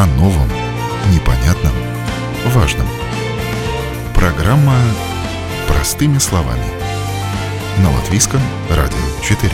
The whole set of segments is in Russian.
о новом, непонятном, важном. Программа «Простыми словами» на Латвийском радио 4.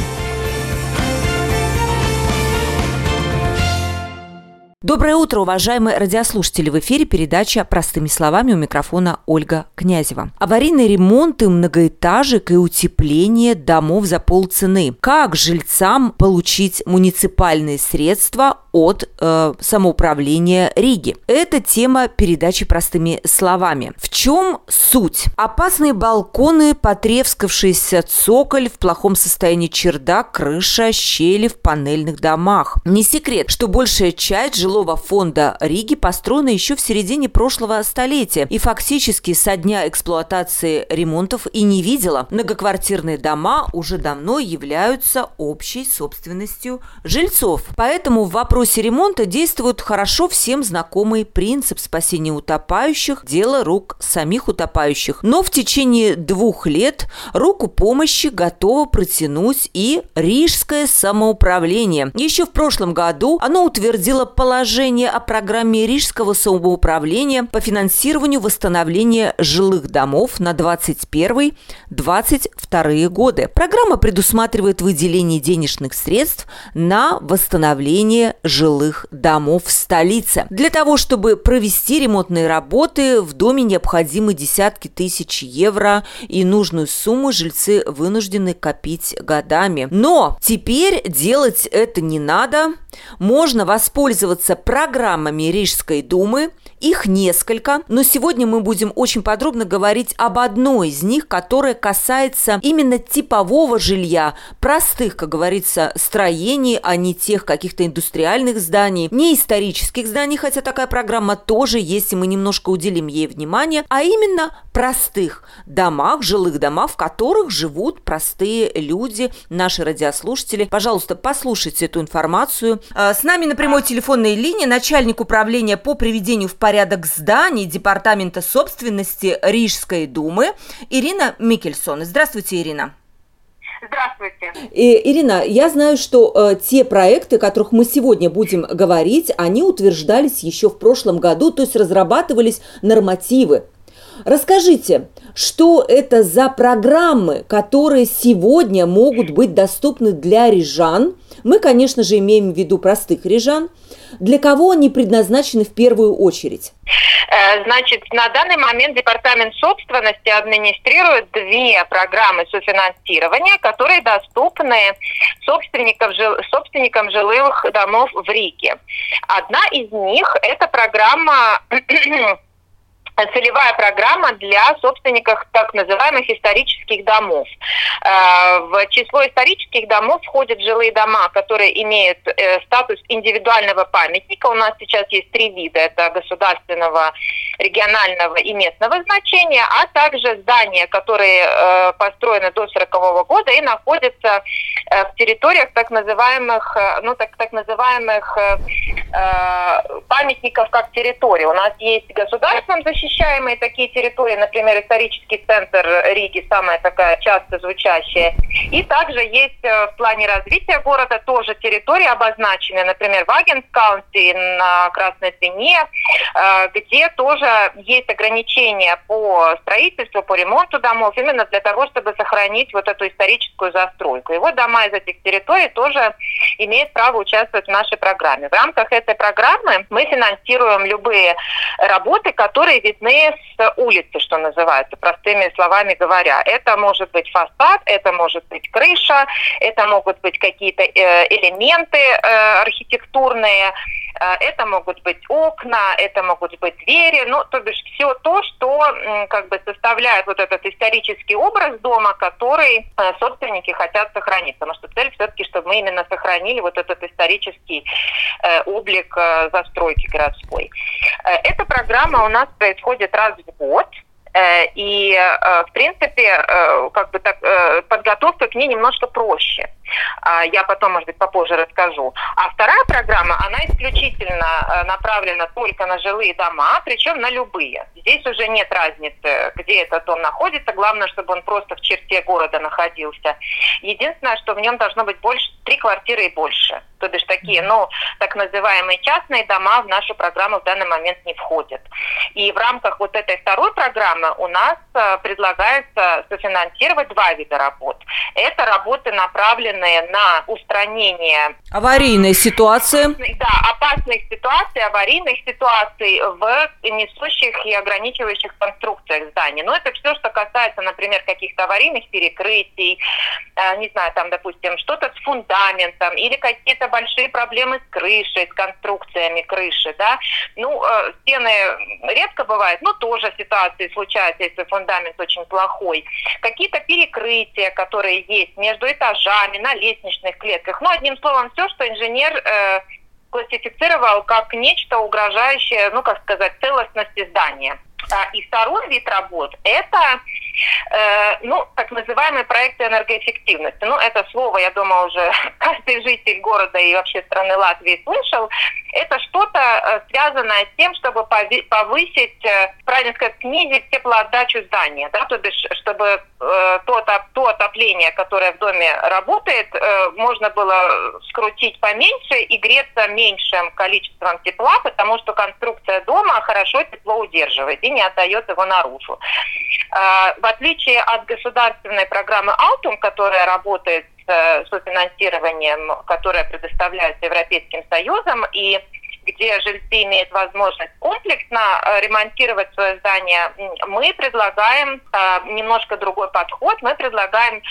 Доброе утро, уважаемые радиослушатели! В эфире передача «Простыми словами» у микрофона Ольга Князева. Аварийные ремонты многоэтажек и утепление домов за полцены. Как жильцам получить муниципальные средства от э, самоуправления Риги? Это тема передачи «Простыми словами». В чем суть? Опасные балконы, потрескавшийся цоколь, в плохом состоянии чердак, крыша, щели в панельных домах. Не секрет, что большая часть жилого фонда Риги построена еще в середине прошлого столетия и фактически со дня эксплуатации ремонтов и не видела. Многоквартирные дома уже давно являются общей собственностью жильцов. Поэтому в вопросе ремонта действует хорошо всем знакомый принцип спасения утопающих – дело рук самих утопающих. Но в течение двух лет руку помощи готово протянуть и Рижское самоуправление. Еще в прошлом году оно утвердило положение о программе Рижского самоуправления по финансированию восстановления жилых домов на 21-22 годы. Программа предусматривает выделение денежных средств на восстановление жилых домов в столице. Для того, чтобы провести ремонтные работы, в доме необходимы десятки тысяч евро и нужную сумму жильцы вынуждены копить годами. Но теперь делать это не надо. Можно воспользоваться программами Рижской думы. Их несколько, но сегодня мы будем очень подробно говорить об одной из них, которая касается именно типового жилья, простых, как говорится, строений, а не тех каких-то индустриальных зданий, не исторических зданий, хотя такая программа тоже есть, и мы немножко уделим ей внимание, а именно простых домах, жилых домах, в которых живут простые люди, наши радиослушатели. Пожалуйста, послушайте эту информацию. А, с нами на прямой телефонной линии начальник управления по приведению в порядок зданий Департамента собственности Рижской думы Ирина Микельсон. Здравствуйте, Ирина. Здравствуйте. И, Ирина, я знаю, что э, те проекты, о которых мы сегодня будем говорить, они утверждались еще в прошлом году, то есть разрабатывались нормативы Расскажите, что это за программы, которые сегодня могут быть доступны для рижан? Мы, конечно же, имеем в виду простых рижан. Для кого они предназначены в первую очередь? Э, значит, на данный момент Департамент собственности администрирует две программы софинансирования, которые доступны собственникам, собственникам жилых домов в Риге. Одна из них – это программа целевая программа для собственников так называемых исторических домов. Э, в число исторических домов входят жилые дома, которые имеют э, статус индивидуального памятника. У нас сейчас есть три вида. Это государственного, регионального и местного значения, а также здания, которые э, построены до 40 года и находятся в территориях так называемых, ну, так, так называемых памятников как территории. У нас есть государственном защищенном посещаемые такие территории, например, исторический центр Риги, самая такая часто звучащая. И также есть э, в плане развития города тоже территории обозначенные, например, Вагенскаунти на Красной Двине, э, где тоже есть ограничения по строительству, по ремонту домов, именно для того, чтобы сохранить вот эту историческую застройку. И вот дома из этих территорий тоже имеют право участвовать в нашей программе. В рамках этой программы мы финансируем любые работы, которые видны с улицы, что называется, простыми словами говоря. Это может быть фасад, это может быть крыша, это могут быть какие-то э, элементы э, архитектурные, это могут быть окна, это могут быть двери, ну, то бишь все то, что как бы составляет вот этот исторический образ дома, который собственники хотят сохранить. Потому что цель все-таки, чтобы мы именно сохранили вот этот исторический облик застройки городской. Эта программа у нас происходит раз в год. Э, и, э, в принципе, э, как бы так, подготовка к ней немножко проще. А, я потом, может быть, попозже расскажу. А вторая программа, она исключительно э, направлена только на жилые дома, причем на любые. Здесь уже нет разницы, где этот дом находится. Главное, чтобы он просто в черте города находился. Единственное, что в нем должно быть больше три квартиры и больше. То бишь такие, ну, так называемые частные дома в нашу программу в данный момент не входят. И в рамках вот этой второй программы у нас э, предлагается софинансировать два вида работ. Это работы, направленные на устранение аварийной ситуации. Да, опасных ситуаций, аварийных ситуаций в несущих и ограничивающих конструкциях зданий. Но это все, что касается, например, каких-то аварийных перекрытий, э, не знаю, там, допустим, что-то с фундаментом или какие-то большие проблемы с крышей, с конструкциями крыши, да. Ну, э, стены редко бывают, но тоже ситуации случаются, если фундамент очень плохой. Какие-то перекрытия, которые есть между этажами, на лестничных клетках. Ну, одним словом, все, что инженер э, классифицировал как нечто угрожающее, ну, как сказать, целостности здания. А, и второй вид работ – это, э, ну, так называемые проекты энергоэффективности. Ну, это слово, я думаю, уже каждый житель города и вообще страны Латвии слышал. Это что-то э, связанное с тем, чтобы повысить, э, правильно сказать, снизить теплоотдачу здания, да, то есть чтобы э, то, то отопление, которое в доме работает, э, можно было скрутить поменьше и греться меньшим количеством тепла, потому что конструкция дома хорошо тепло удерживает и не отдает его наружу. А, в отличие от государственной программы «Алтум», которая работает с софинансированием, которое предоставляется Европейским Союзом, и где жильцы имеют возможность комплексно э, ремонтировать свое здание, мы предлагаем э, немножко другой подход. Мы предлагаем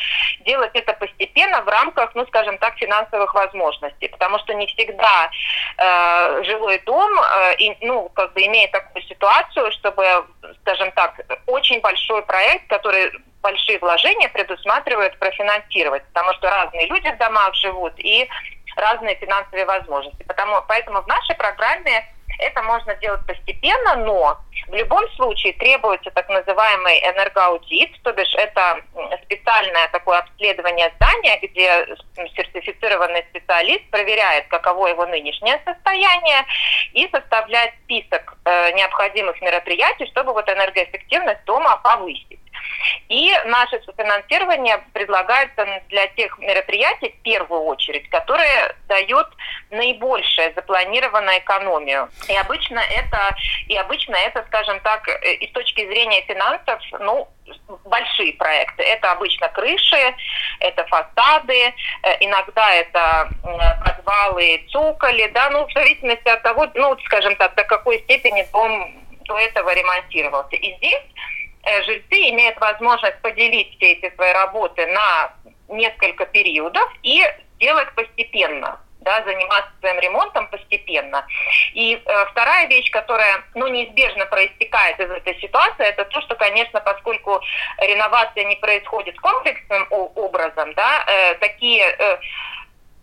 делать это постепенно в рамках, ну, скажем так, финансовых возможностей, потому что не всегда э, жилой дом, э, и, ну, как бы имеет такую ситуацию, чтобы, скажем так, очень большой проект, который большие вложения предусматривает профинансировать, потому что разные люди в домах живут, и разные финансовые возможности. Потому, поэтому в нашей программе это можно делать постепенно, но в любом случае требуется так называемый энергоаудит, то бишь это специальное такое обследование здания, где сертифицированный специалист проверяет, каково его нынешнее состояние и составляет список э, необходимых мероприятий, чтобы вот энергоэффективность дома повысить. И наше софинансирование предлагается для тех мероприятий в первую очередь, которые дают наибольшее запланированную экономию. И обычно это, и обычно это, скажем так, э, и с точки зрения финансов, ну, большие проекты. Это обычно крыши, это фасады, э, иногда это подвалы, цоколи, да, ну, в зависимости от того, ну, скажем так, до какой степени дом до этого ремонтировался. И здесь жильцы имеют возможность поделить все эти свои работы на несколько периодов и делать постепенно да, заниматься своим ремонтом постепенно. И э, вторая вещь, которая ну, неизбежно проистекает из этой ситуации, это то, что, конечно, поскольку реновация не происходит комплексным образом, да, э, такие, э,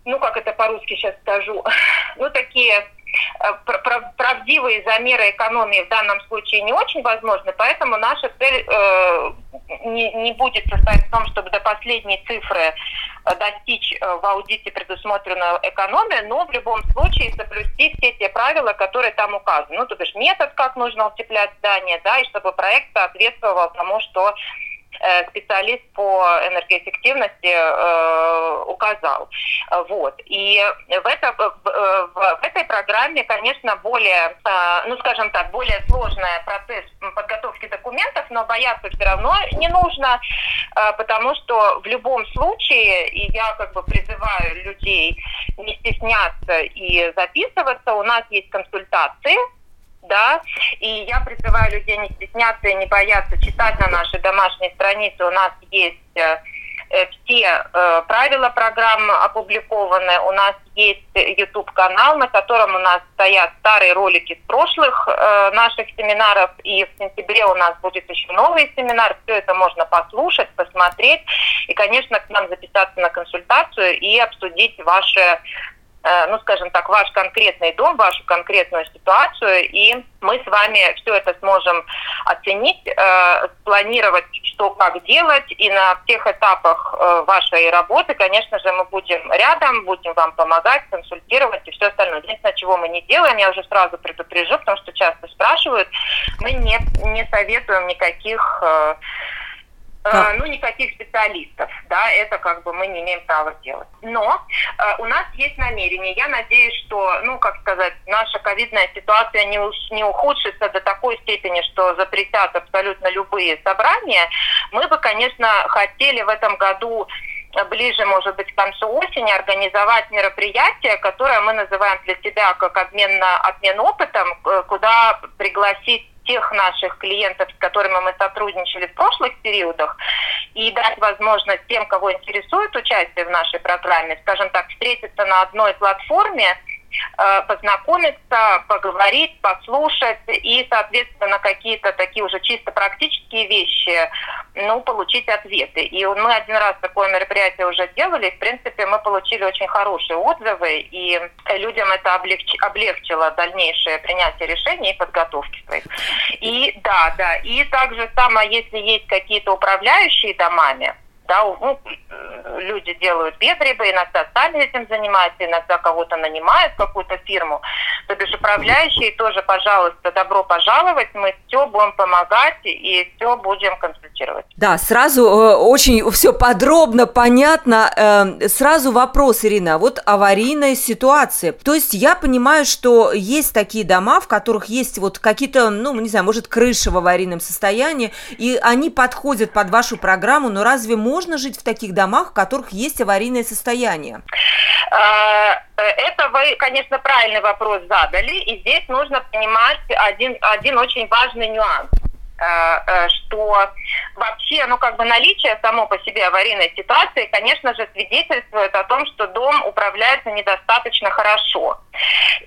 ну как это по-русски сейчас скажу, ну такие Э, правдивые замеры экономии в данном случае не очень возможны, поэтому наша цель э, не, не будет состоять в том, чтобы до последней цифры э, достичь э, в аудите предусмотренную экономию, но в любом случае соблюсти все те правила, которые там указаны. Ну, то есть метод, как нужно утеплять здание, да, и чтобы проект соответствовал тому, что специалист по энергоэффективности э, указал. Вот. И в, это, в этой программе, конечно, более, э, ну, скажем так, более сложный процесс подготовки документов, но бояться все равно не нужно, потому что в любом случае, и я как бы призываю людей не стесняться и записываться, у нас есть консультации, да, и я призываю людей не стесняться и не бояться читать на нашей домашней странице. У нас есть э, э все э, правила программы опубликованы. У нас есть YouTube-канал, на котором у нас стоят старые ролики с прошлых э, наших семинаров. И в сентябре у нас будет еще новый семинар. Все это можно послушать, посмотреть. И, конечно, к нам записаться на консультацию и обсудить ваши ну, скажем так, ваш конкретный дом, вашу конкретную ситуацию, и мы с вами все это сможем оценить, э, спланировать, что как делать, и на всех этапах э, вашей работы, конечно же, мы будем рядом, будем вам помогать, консультировать и все остальное. Единственное, чего мы не делаем, я уже сразу предупрежу, потому что часто спрашивают, мы не, не советуем никаких э, как? ну, никаких специалистов, да, это как бы мы не имеем права делать. Но э, у нас есть намерение, я надеюсь, что, ну, как сказать, наша ковидная ситуация не, не ухудшится до такой степени, что запретят абсолютно любые собрания. Мы бы, конечно, хотели в этом году ближе, может быть, к концу осени организовать мероприятие, которое мы называем для себя как обмен, на, обмен опытом, э, куда пригласить тех наших клиентов, с которыми мы сотрудничали в прошлых периодах, и дать возможность тем, кого интересует участие в нашей программе, скажем так, встретиться на одной платформе, познакомиться, поговорить, послушать и, соответственно, какие-то такие уже чисто практические вещи, ну, получить ответы. И мы один раз такое мероприятие уже делали, и, в принципе, мы получили очень хорошие отзывы, и людям это облегч... облегчило дальнейшее принятие решений и подготовки своих. И да, да, и также самое, если есть какие-то управляющие домами, да, ну, люди делают без иногда сами этим занимаются, иногда кого-то нанимают, какую-то фирму. То бишь управляющие тоже, пожалуйста, добро пожаловать, мы все будем помогать и все будем консультировать. Да, сразу э, очень все подробно, понятно. Э, сразу вопрос, Ирина, вот аварийная ситуация. То есть я понимаю, что есть такие дома, в которых есть вот какие-то, ну, не знаю, может, крыша в аварийном состоянии, и они подходят под вашу программу, но разве можно можно жить в таких домах, в которых есть аварийное состояние? А, это вы, конечно, правильный вопрос задали, и здесь нужно понимать один, один очень важный нюанс а, а, что вообще, ну, как бы наличие само по себе аварийной ситуации, конечно же, свидетельствует о том, что дом управляется недостаточно хорошо.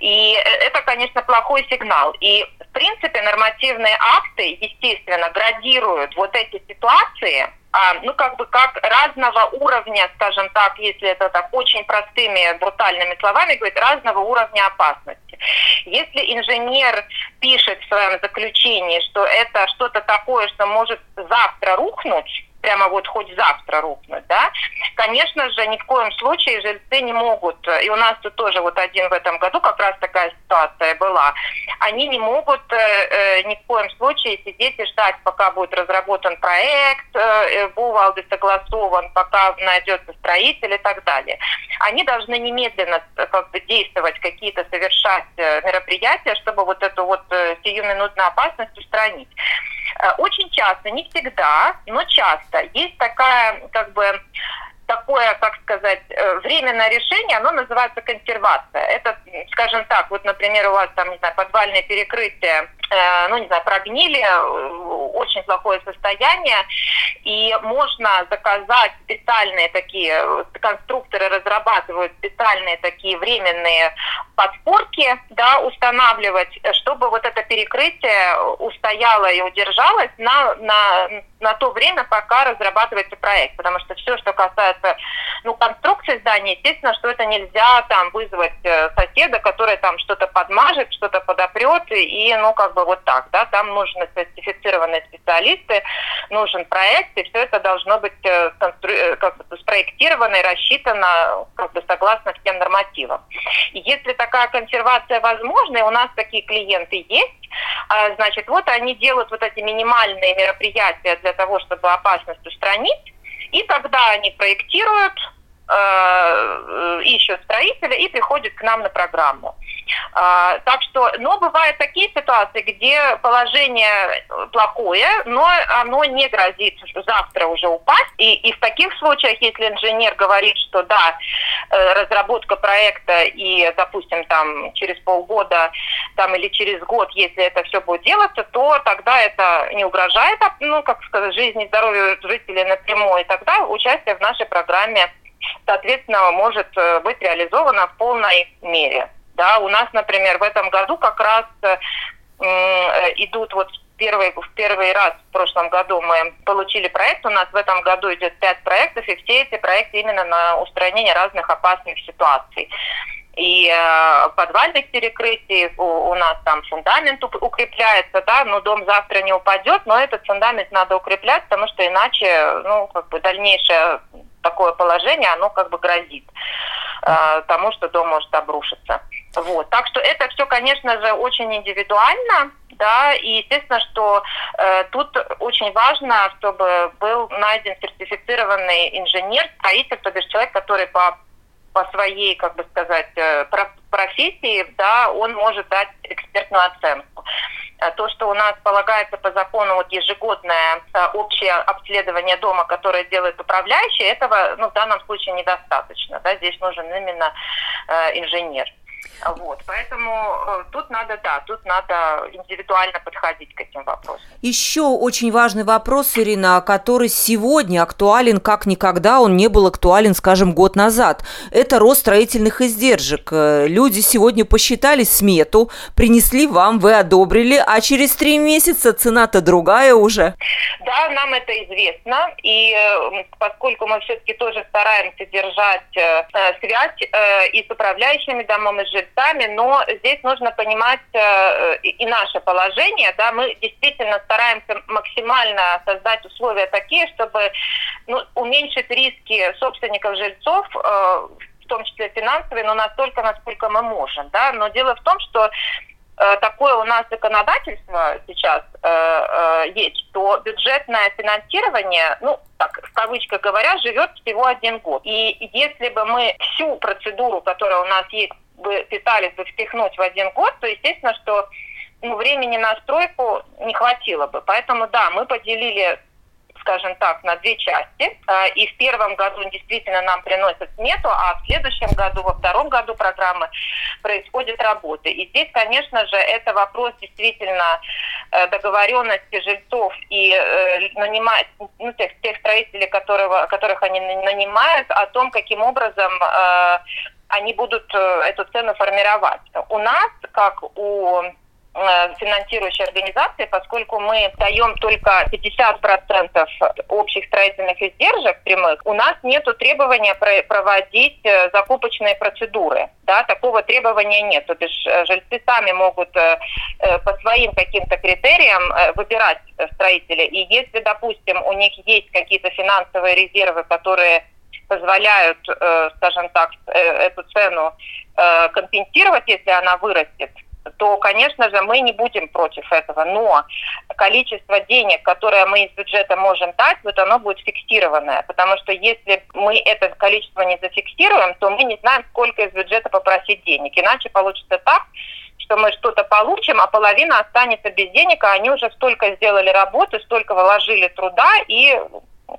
И это, конечно, плохой сигнал. И, в принципе, нормативные акты, естественно, градируют вот эти ситуации – ну, как бы как разного уровня, скажем так, если это так очень простыми, брутальными словами говорить, разного уровня опасности. Если инженер пишет в своем заключении, что это что-то такое, что может завтра рухнуть, прямо вот хоть завтра рухнуть, да, конечно же, ни в коем случае жильцы не могут, и у нас тут тоже вот один в этом году как раз такая ситуация была, они не могут э, э ни в коем случае сидеть и ждать, пока будет разработан проект, э, Бувалды согласован, пока найдется строитель и так далее. Они должны немедленно э, как бы действовать, какие-то совершать э, мероприятия, чтобы вот эту вот сиюминутную опасность устранить. Очень часто, не всегда, но часто есть такая, как бы, такое, как сказать, э, временное решение, оно называется консервация. Это, скажем так, вот, например, у вас там, не знаю, подвальное перекрытие, э, ну, не знаю, прогнили, э, очень плохое состояние, и можно заказать специальные такие, конструкторы разрабатывают специальные такие временные подпорки, да, устанавливать, чтобы вот это перекрытие устояло и удержалось на, на, на то время, пока разрабатывается проект. Потому что все, что касается ну, конструкции здания, естественно, что это нельзя там вызвать э, соседа, который там что-то подмажет, что-то подопрет, и, ну, как бы вот так, да, там нужны сертифицированные специалисты, нужен проект, и все это должно быть э. Э, как бы спроектировано и рассчитано как бы согласно всем нормативам. И если такая консервация возможна, и у нас такие клиенты есть, а, значит, вот они делают вот эти минимальные мероприятия для того, чтобы опасность устранить, и тогда они проектируют, ищут строителя и приходят к нам на программу. А, так что, но бывают такие ситуации, где положение плохое, но оно не грозит завтра уже упасть. И, и в таких случаях, если инженер говорит, что да, э, разработка проекта и, допустим, там через полгода там, или через год, если это все будет делаться, то тогда это не угрожает, ну, как сказать, жизни и здоровью жителей напрямую, и тогда участие в нашей программе соответственно, может э, быть реализовано в полной мере. Да, у нас, например, в этом году как раз э, э, идут вот первый, в первый раз в прошлом году мы получили проект. У нас в этом году идет пять проектов, и все эти проекты именно на устранение разных опасных ситуаций. и э, подвальных перекрытий, у, у нас там фундамент укрепляется, да, но дом завтра не упадет, но этот фундамент надо укреплять, потому что иначе, ну, как бы дальнейшее такое положение, оно как бы грозит э, тому, что дом может обрушиться. Вот. Так что это все, конечно же, очень индивидуально, да, и естественно, что э, тут очень важно, чтобы был найден сертифицированный инженер, строитель, то бишь человек, который по по своей, как бы сказать, э, профессии, да, он может дать экспертную оценку. А то, что у нас полагается по закону вот ежегодное э, общее обследование дома, которое делает управляющий, этого ну, в данном случае недостаточно. Да, здесь нужен именно э, инженер. Вот, поэтому э, тут надо, да, тут надо индивидуально подходить к этим вопросам. Еще очень важный вопрос, Ирина, который сегодня актуален как никогда, он не был актуален, скажем, год назад. Это рост строительных издержек. Э, люди сегодня посчитали смету, принесли вам, вы одобрили, а через три месяца цена-то другая уже. Да, нам это известно, и э, поскольку мы все-таки тоже стараемся держать связь и с управляющими домом, и с жильцами, но здесь нужно понимать э, и наше положение. Да, мы действительно стараемся максимально создать условия такие, чтобы ну, уменьшить риски собственников жильцов, э, в том числе финансовые, но настолько, насколько мы можем. Да? Но дело в том, что э, такое у нас законодательство сейчас есть, что бюджетное финансирование, ну, так, в кавычках говоря, живет всего один год. И если бы мы всю процедуру, которая у нас есть бы пытались бы впихнуть в один год, то естественно, что ну, времени на стройку не хватило бы. Поэтому да, мы поделили скажем так, на две части. А, и в первом году действительно нам приносят смету, а в следующем году, во втором году программы происходят работы. И здесь, конечно же, это вопрос действительно э, договоренности жильцов и э, нанимать, ну, тех, тех строителей, которого, которых они нанимают, о том, каким образом э, они будут э, эту цену формировать. У нас, как у э, финансирующей организации, поскольку мы даем только 50% общих строительных издержек прямых, у нас нет требования проводить э, закупочные процедуры. Да, такого требования нет. То есть жильцы сами могут по своим каким-то критериям выбирать строителя. И если, допустим, у них есть какие-то финансовые резервы, которые позволяют, э, скажем так, э, эту цену э, компенсировать, если она вырастет, то, конечно же, мы не будем против этого. Но количество денег, которое мы из бюджета можем дать, вот оно будет фиксированное. Потому что если мы это количество не зафиксируем, то мы не знаем, сколько из бюджета попросить денег. Иначе получится так, что мы что-то получим, а половина останется без денег, а они уже столько сделали работы, столько вложили труда, и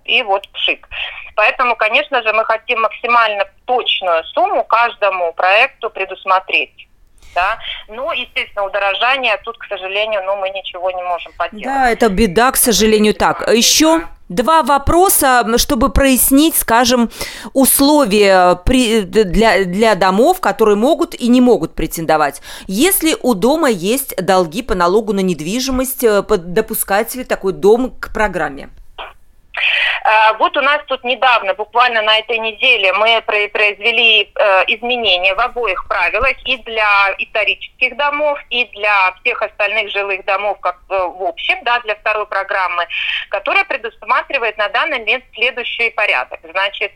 и вот пшик. Поэтому, конечно же, мы хотим максимально точную сумму каждому проекту предусмотреть. Да? Ну, естественно, удорожание тут, к сожалению, ну, мы ничего не можем поделать. Да, это беда, к сожалению, так. Еще Два вопроса, чтобы прояснить, скажем, условия при, для, для домов, которые могут и не могут претендовать. Если у дома есть долги по налогу на недвижимость, э, допускать ли такой дом к программе? Э, вот у нас тут недавно, буквально на этой неделе, мы произвели э, изменения в обоих правилах и для исторических домов, и для всех остальных жилых домов, как э, в общем, да, для второй программы, которая предусматривает на данный момент следующий порядок. Значит,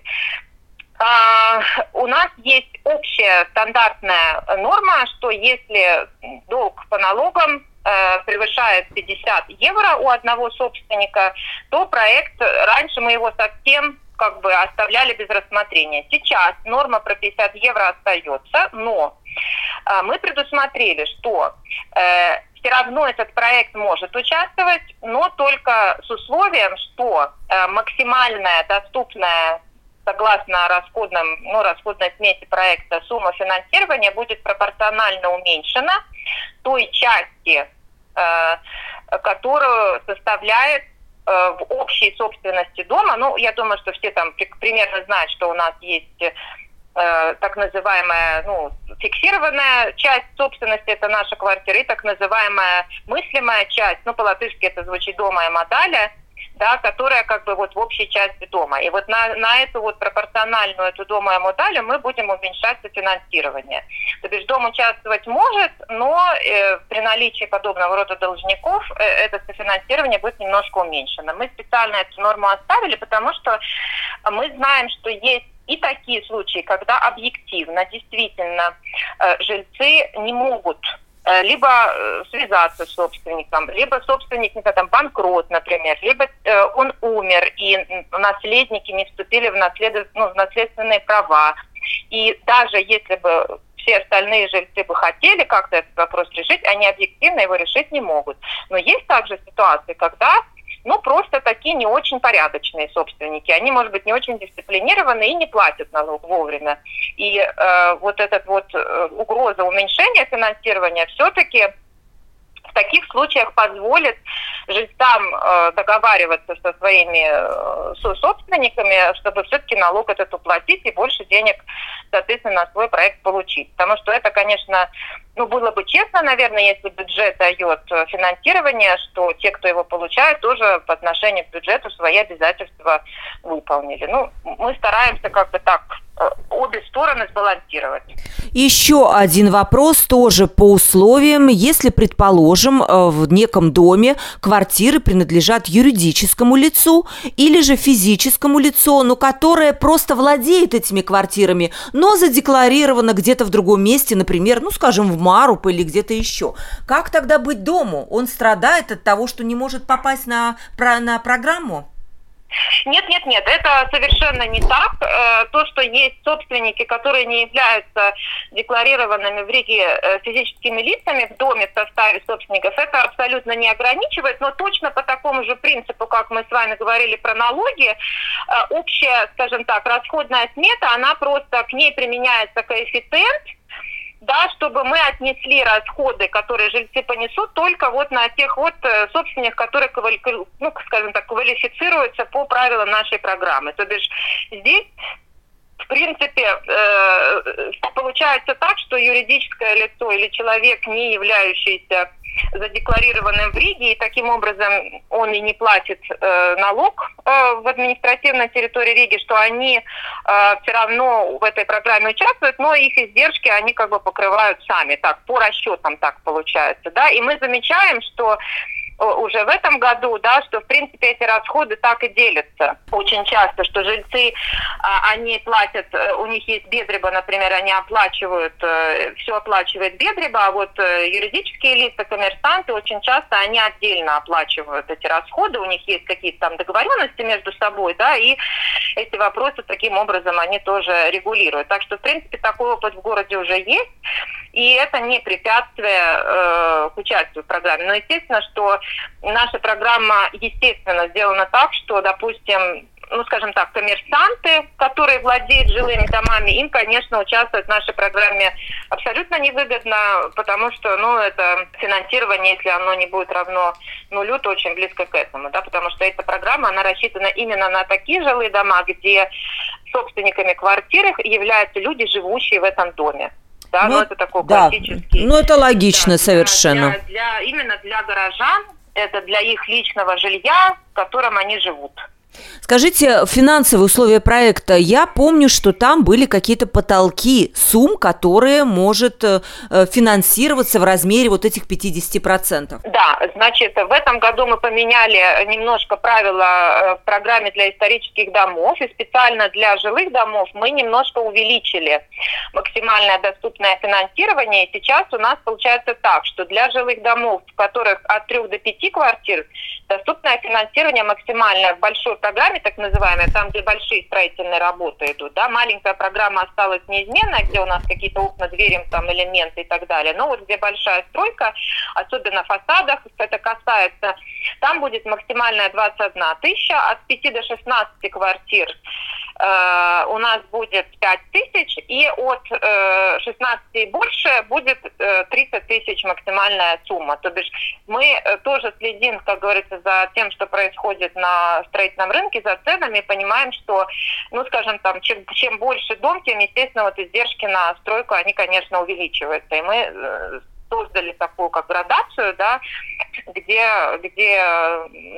у нас есть общая стандартная норма, что если долг по налогам превышает 50 евро у одного собственника, то проект, раньше мы его совсем как бы оставляли без рассмотрения. Сейчас норма про 50 евро остается, но э, мы предусмотрели, что э, все равно этот проект может участвовать, но только с условием, что э, максимальная доступная согласно расходным, ну, расходной смете проекта сумма финансирования будет пропорционально уменьшена той части, э, которую составляет э, в общей собственности дома. Ну, я думаю, что все там примерно знают, что у нас есть э, так называемая ну, фиксированная часть собственности, это наша квартира, и так называемая мыслимая часть, ну, по-латышски это звучит дома и модаля, да, которая как бы вот в общей части дома. И вот на, на эту вот пропорциональную эту дома ему дали, мы будем уменьшать софинансирование. То есть дом участвовать может, но э, при наличии подобного рода должников э, это софинансирование будет немножко уменьшено. Мы специально эту норму оставили, потому что мы знаем, что есть и такие случаи, когда объективно, действительно, э, жильцы не могут либо э, связаться с собственником, либо собственник, не знаю, там, банкрот, например, либо э, он умер, и наследники не вступили в, наслед... ну, в наследственные права. И даже если бы все остальные жильцы бы хотели как-то этот вопрос решить, они объективно его решить не могут. Но есть также ситуации, когда ну, просто такие не очень порядочные собственники. Они, может быть, не очень дисциплинированы и не платят налог вовремя. И э, вот эта вот э, угроза уменьшения финансирования все-таки в таких случаях позволит жильцам э, договариваться со своими э, со собственниками, чтобы все-таки налог этот уплатить и больше денег, соответственно, на свой проект получить. Потому что это, конечно, ну, было бы честно, наверное, если бюджет дает финансирование, что те, кто его получает, тоже по отношению к бюджету свои обязательства выполнили. Ну, мы стараемся как бы так обе стороны сбалансировать. Еще один вопрос тоже по условиям. Если, предположим, э, в неком доме квартиры принадлежат юридическому лицу или же физическому лицу, но которое просто владеет этими квартирами, но задекларировано где-то в другом месте, например, ну, скажем, в Маруп или где-то еще. Как тогда быть дому? Он страдает от того, что не может попасть на, на программу? Нет, нет, нет, это совершенно не так. Э, то, что есть собственники, которые не являются декларированными в Риге э, физическими лицами в доме в составе собственников, это абсолютно не ограничивает, но точно по такому же принципу, как мы с вами говорили про налоги, э, общая, скажем так, расходная смета, она просто, к ней применяется коэффициент, да, чтобы мы отнесли расходы, которые жильцы понесут, только вот на тех вот э, собственников, которые, ну, скажем так, квалифицируются по правилам нашей программы. То бишь здесь в принципе, э, получается так, что юридическое лицо или человек, не являющийся задекларированным в Риге, и таким образом он и не платит э, налог э, в административной территории Риги, что они все равно в этой программе участвуют, но их издержки они как бы покрывают сами, так, по расчетам так получается, да, и мы замечаем, что уже в этом году, да, что в принципе эти расходы так и делятся очень часто, что жильцы, а, они платят, э, у них есть бедреба, например, они оплачивают, э, все оплачивает бедреба, а вот э, юридические лица, коммерсанты очень часто они отдельно оплачивают эти расходы, у них есть какие-то там договоренности между собой, да, и эти вопросы таким образом они тоже регулируют. Так что, в принципе, такой опыт в городе уже есть, и это не препятствие э, к участию в программе. Но естественно, что наша программа, естественно, сделана так, что, допустим, ну, скажем так, коммерсанты, которые владеют жилыми домами, им, конечно, участвовать в нашей программе абсолютно невыгодно, потому что, ну, это финансирование, если оно не будет равно нулю, то очень близко к этому, да, потому что эта программа, она рассчитана именно на такие жилые дома, где собственниками квартир являются люди, живущие в этом доме да, ну, это такой да. классический. Ну это логично да, совершенно. Для, для, именно для горожан, это для их личного жилья, в котором они живут. Скажите, финансовые условия проекта. Я помню, что там были какие-то потолки сумм, которые может э, финансироваться в размере вот этих 50%. Да, значит, в этом году мы поменяли немножко правила э, в программе для исторических домов, и специально для жилых домов мы немножко увеличили максимальное доступное финансирование. И сейчас у нас получается так, что для жилых домов, в которых от 3 до 5 квартир, доступное финансирование максимальное в большой программе, так называемой, там, где большие строительные работы идут, да, маленькая программа осталась неизменная, где у нас какие-то окна, двери, там, элементы и так далее, но вот где большая стройка, особенно в фасадах, это касается, там будет максимальная 21 тысяча, от 5 до 16 квартир э, у нас будет 5 тысяч, и от э, 16 и больше будет э, 30 тысяч максимальная сумма. То бишь мы э, тоже следим, как говорится, за тем, что происходит на строительном рынке, за ценами, понимаем, что, ну, скажем, там, чем, чем больше дом, тем, естественно, вот издержки на стройку, они, конечно, увеличиваются. И мы э, создали такую как градацию, да, где, где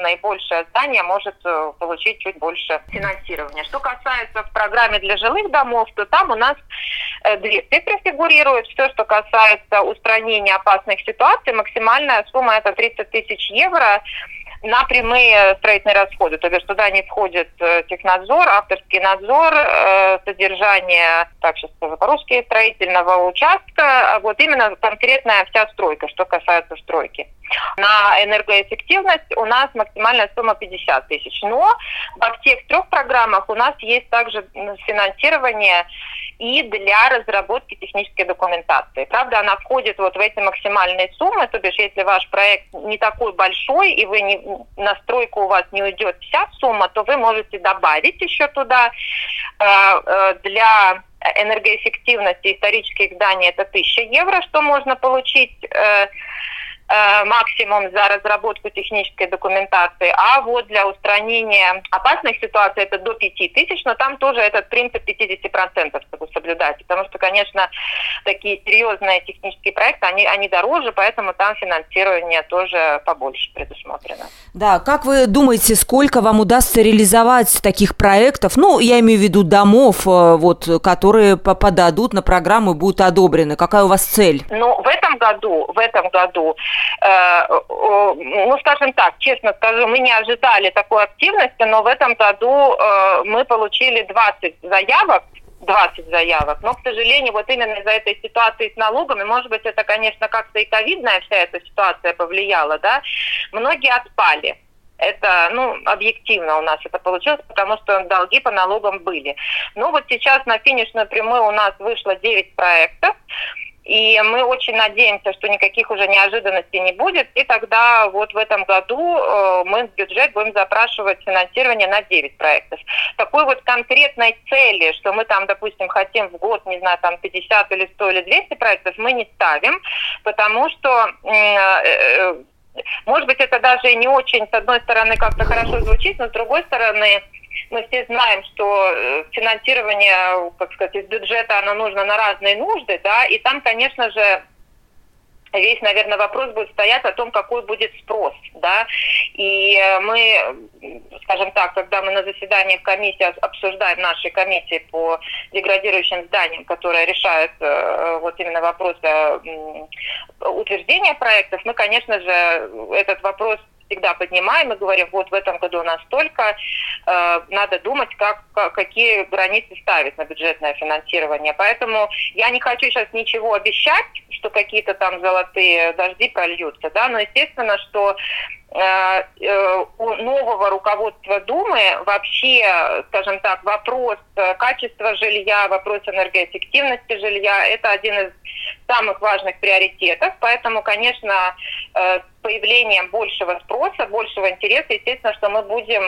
наибольшее здание может э, получить чуть больше финансирования. Что касается в программе для жилых домов, то там у нас э, две цифры фигурируют. Все, что касается устранения опасных ситуаций, максимальная сумма это 30 тысяч евро на прямые строительные расходы. То есть туда не входит э, технадзор, авторский надзор, э, содержание, так сейчас скажу по-русски, строительного участка, а вот именно конкретная вся стройка, что касается стройки. На энергоэффективность у нас максимальная сумма 50 тысяч. Но во всех трех программах у нас есть также финансирование и для разработки технической документации. Правда, она входит вот в эти максимальные суммы, то бишь, если ваш проект не такой большой, и вы не, на стройку у вас не уйдет вся сумма, то вы можете добавить еще туда э, э, для энергоэффективности исторических зданий это 1000 евро, что можно получить э, максимум за разработку технической документации, а вот для устранения опасных ситуаций это до 5 тысяч, но там тоже этот принцип 50% чтобы соблюдать, потому что, конечно, такие серьезные технические проекты, они, они дороже, поэтому там финансирование тоже побольше предусмотрено. Да, как вы думаете, сколько вам удастся реализовать таких проектов, ну, я имею в виду домов, э, вот, которые подадут на программу и будут одобрены? Какая у вас цель? Ну, в этом году, в этом году Э, ну, скажем так, честно скажу, мы не ожидали такой активности, но в этом году э, мы получили 20 заявок 20 заявок. Но, к сожалению, вот именно из-за этой ситуации с налогами, может быть, это, конечно, как-то и ковидная вся эта ситуация повлияла, да, многие отпали. Это, ну, объективно у нас это получилось, потому что долги по налогам были. Но вот сейчас на финишную прямую у нас вышло 9 проектов. И мы очень надеемся, что никаких уже неожиданностей не будет. И тогда вот в этом году э, мы в бюджет будем запрашивать финансирование на 9 проектов. Такой вот конкретной цели, что мы там, допустим, хотим в год, не знаю, там 50 или 100 или 200 проектов, мы не ставим, потому что э, э, может быть, это даже не очень, с одной стороны, как-то хорошо звучит, но с другой стороны, мы все знаем, что э, финансирование, как сказать, из бюджета, оно нужно на разные нужды, да, и там, конечно же, весь, наверное, вопрос будет стоять о том, какой будет спрос, да, и э, мы, скажем так, когда мы на заседании комиссии обсуждаем нашей комиссии по деградирующим зданиям, которая решает э, вот именно вопросы утверждения проектов, мы, конечно же, этот вопрос всегда поднимаем и говорим, вот в этом году у нас столько, э, надо думать, как, как, какие границы ставить на бюджетное финансирование. Поэтому я не хочу сейчас ничего обещать, что какие-то там золотые дожди прольются, да, но естественно, что у нового руководства Думы вообще, скажем так, вопрос э, качества жилья, вопрос энергоэффективности жилья – это один из самых важных приоритетов. Поэтому, конечно, с появлением большего спроса, большего интереса, естественно, что мы будем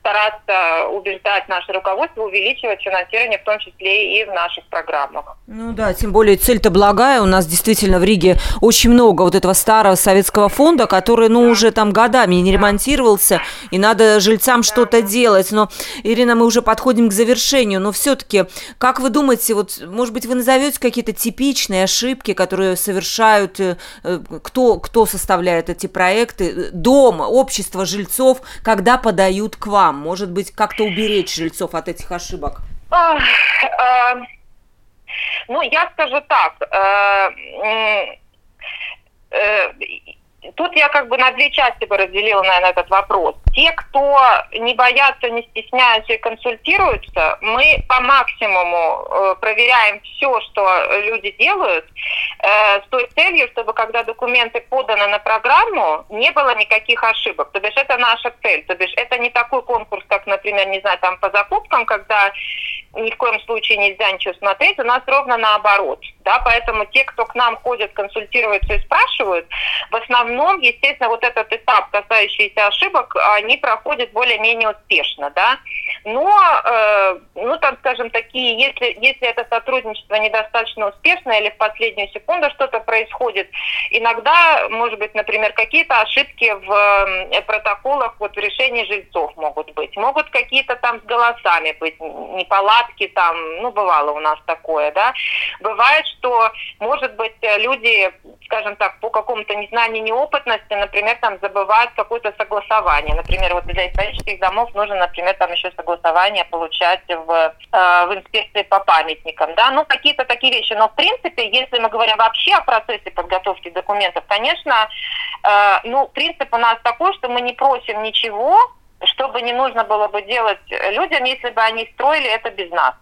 стараться убеждать наше руководство увеличивать финансирование, в том числе и в наших программах. Ну да, тем более цель-то благая. У нас действительно в Риге очень много вот этого старого советского фонда, который, ну, уже там годами не ремонтировался, и надо жильцам что-то делать. Но, Ирина, мы уже подходим к завершению, но все-таки, как вы думаете, вот, может быть, вы назовете какие-то типичные ошибки, которые совершают, э, э, кто, кто составляет эти проекты, дом, общество жильцов, когда подают к вам? Может быть, как-то уберечь жильцов от этих ошибок? А, ну, я скажу так, Тут я как бы на две части бы разделила, наверное, этот вопрос. Те, кто не боятся, не стесняются и консультируются, мы по максимуму э, проверяем все, что люди делают, э, с той целью, чтобы когда документы поданы на программу, не было никаких ошибок. То бишь это наша цель. То бишь это не такой конкурс, как, например, не знаю, там по закупкам, когда ни в коем случае нельзя ничего смотреть. У нас ровно наоборот. Да? Поэтому те, кто к нам ходят, консультируются и спрашивают, в основном, естественно, вот этот этап, касающийся ошибок, они проходят более-менее успешно. Да? Но, э, ну, там, скажем, такие, если, если это сотрудничество недостаточно успешно или в последнюю секунду что-то происходит, иногда, может быть, например, какие-то ошибки в протоколах вот в решении жильцов могут быть. Могут какие-то там с голосами быть неполадки там, ну, бывало у нас такое, да. Бывает, что, может быть, люди скажем так, по какому-то незнанию, неопытности, например, там забывают какое-то согласование. Например, вот для исторических домов нужно, например, там еще согласование получать в, э, в инспекции по памятникам, да, ну, какие-то такие вещи. Но, в принципе, если мы говорим вообще о процессе подготовки документов, конечно, э, ну, принцип у нас такой, что мы не просим ничего, чтобы не нужно было бы делать людям, если бы они строили это без нас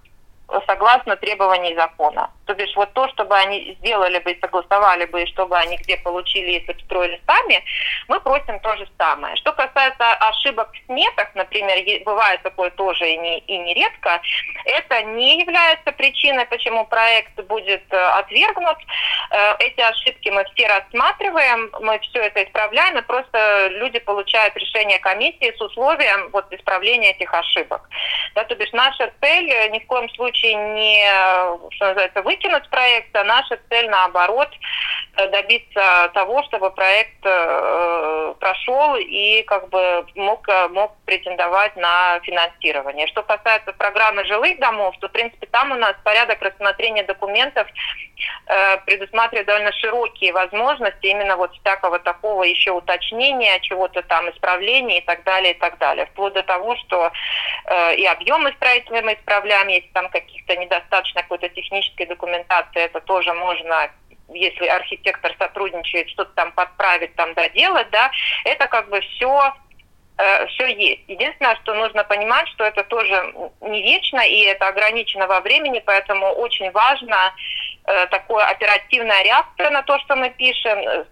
согласно требований закона. То бишь вот то, чтобы они сделали бы и согласовали бы, и чтобы они где получили, если бы строили сами, мы просим то же самое. Что касается ошибок в сметах, например, бывает такое тоже и, не, и нередко, это не является причиной, почему проект будет э, отвергнут. Э, эти ошибки мы все рассматриваем, мы все это исправляем, и просто люди получают решение комиссии с условием вот исправления этих ошибок. Да, то бишь наша цель э, ни в коем случае не, что называется, вы выкинуть проект, а наша цель, наоборот, э, добиться того, чтобы проект э, прошел и как бы мог, э, мог претендовать на финансирование. Что касается программы жилых домов, то, в принципе, там у нас порядок рассмотрения документов предусматривает довольно широкие возможности именно вот всякого такого еще уточнения, чего-то там исправления и так далее, и так далее. Вплоть до того, что и объемы строительные мы исправляем, если там каких-то недостаточно какой-то технической документации, документации это тоже можно если архитектор сотрудничает, что-то там подправить, там доделать, да, это как бы все э, все есть. Единственное, что нужно понимать, что это тоже не вечно и это ограничено во времени, поэтому очень важно э, такое оперативная реакция на то, что мы пишем,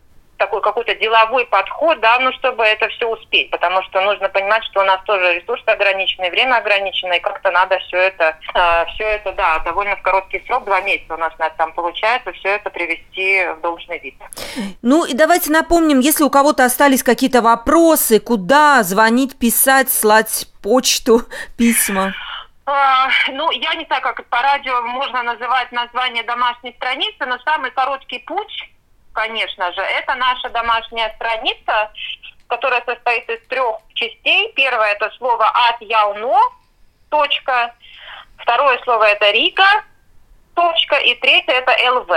такой какой-то деловой подход, да, ну, чтобы это все успеть, потому что нужно понимать, что у нас тоже ресурсы ограничены, время ограничено, и как-то надо все это, э, все это, да, довольно в короткий срок, два месяца у нас на там получается, все это привести в должный вид. Ну, и давайте напомним, если у кого-то остались какие-то вопросы, куда звонить, писать, слать почту, письма? А, ну, я не знаю, как по радио можно называть название домашней страницы, но самый короткий путь конечно же. Это наша домашняя страница, которая состоит из трех частей. Первое это слово от яуно, точка. Второе слово это Рига, точка. И третье это ЛВ.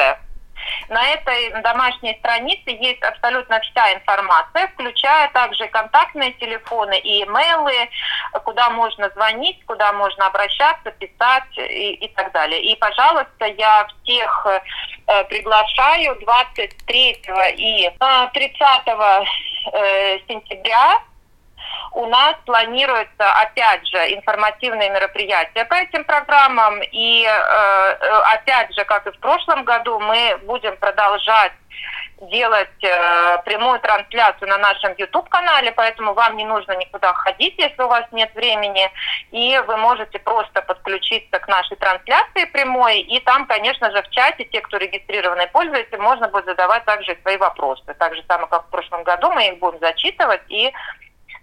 На этой домашней странице есть абсолютно вся информация, включая также контактные телефоны и имейлы, куда можно звонить, куда можно обращаться, писать и, и так далее. И, пожалуйста, я всех приглашаю 23 и 30 э, э, сентября у нас планируется, опять же, информативные мероприятия по этим программам. И, э, э, опять же, как и в прошлом году, мы будем продолжать делать э, прямую трансляцию на нашем YouTube-канале, поэтому вам не нужно никуда ходить, если у вас нет времени, и вы можете просто подключиться к нашей трансляции прямой, и там, конечно же, в чате, те, кто регистрированный пользователь, можно будет задавать также свои вопросы. Так же самое, как в прошлом году, мы их будем зачитывать и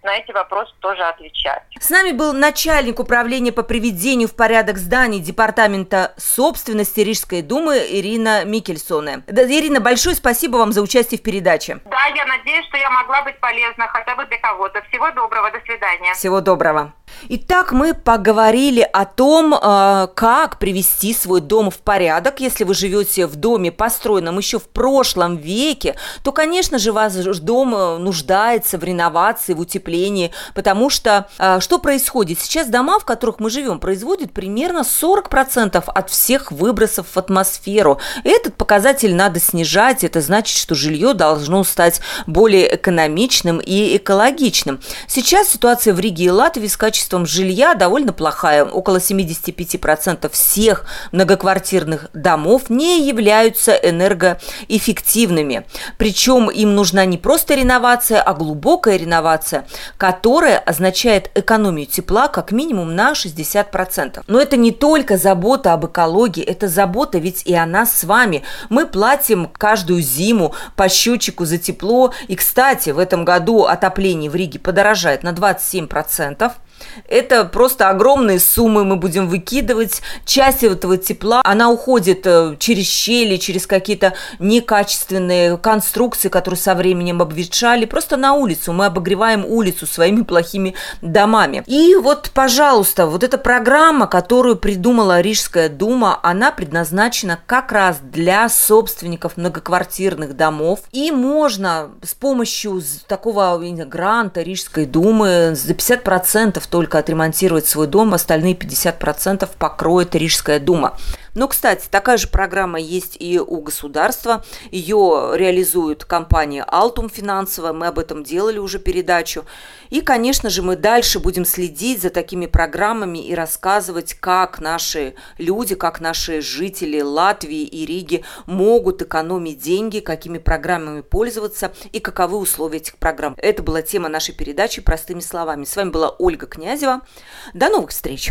на эти вопросы тоже отвечать. С нами был начальник управления по приведению в порядок зданий Департамента собственности Рижской думы Ирина Микельсоне. Ирина, большое спасибо вам за участие в передаче. Да, я надеюсь, что я могла быть полезна хотя бы для кого-то. Всего доброго, до свидания. Всего доброго. Итак, мы поговорили о том, э, как привести свой дом в порядок. Если вы живете в доме, построенном еще в прошлом веке, то, конечно же, ваш дом э, нуждается в реновации, в утеплении, потому что э, что происходит? Сейчас дома, в которых мы живем, производят примерно 40% от всех выбросов в атмосферу. Этот показатель надо снижать. Это значит, что жилье должно стать более экономичным и экологичным. Сейчас ситуация в Риге и Латвии с качеством качеством жилья довольно плохая. Около 75% всех многоквартирных домов не являются энергоэффективными. Причем им нужна не просто реновация, а глубокая реновация, которая означает экономию тепла как минимум на 60%. Но это не только забота об экологии, это забота ведь и о нас с вами. Мы платим каждую зиму по счетчику за тепло. И, кстати, в этом году отопление в Риге подорожает на 27%. Это просто огромные суммы мы будем выкидывать. Часть этого тепла, она уходит э, через щели, через какие-то некачественные конструкции, которые со временем обветшали, просто на улицу. Мы обогреваем улицу своими плохими домами. И вот, пожалуйста, вот эта программа, которую придумала Рижская дума, она предназначена как раз для собственников многоквартирных домов. И можно с помощью такого гранта Рижской думы за 50% только отремонтировать свой дом, остальные 50% покроет Рижская дума. Но, кстати, такая же программа есть и у государства. Ее реализует компания Altum финансовая. Мы об этом делали уже передачу. И, конечно же, мы дальше будем следить за такими программами и рассказывать, как наши люди, как наши жители Латвии и Риги могут экономить деньги, какими программами пользоваться и каковы условия этих программ. Это была тема нашей передачи «Простыми словами». С вами была Ольга Князева. До новых встреч!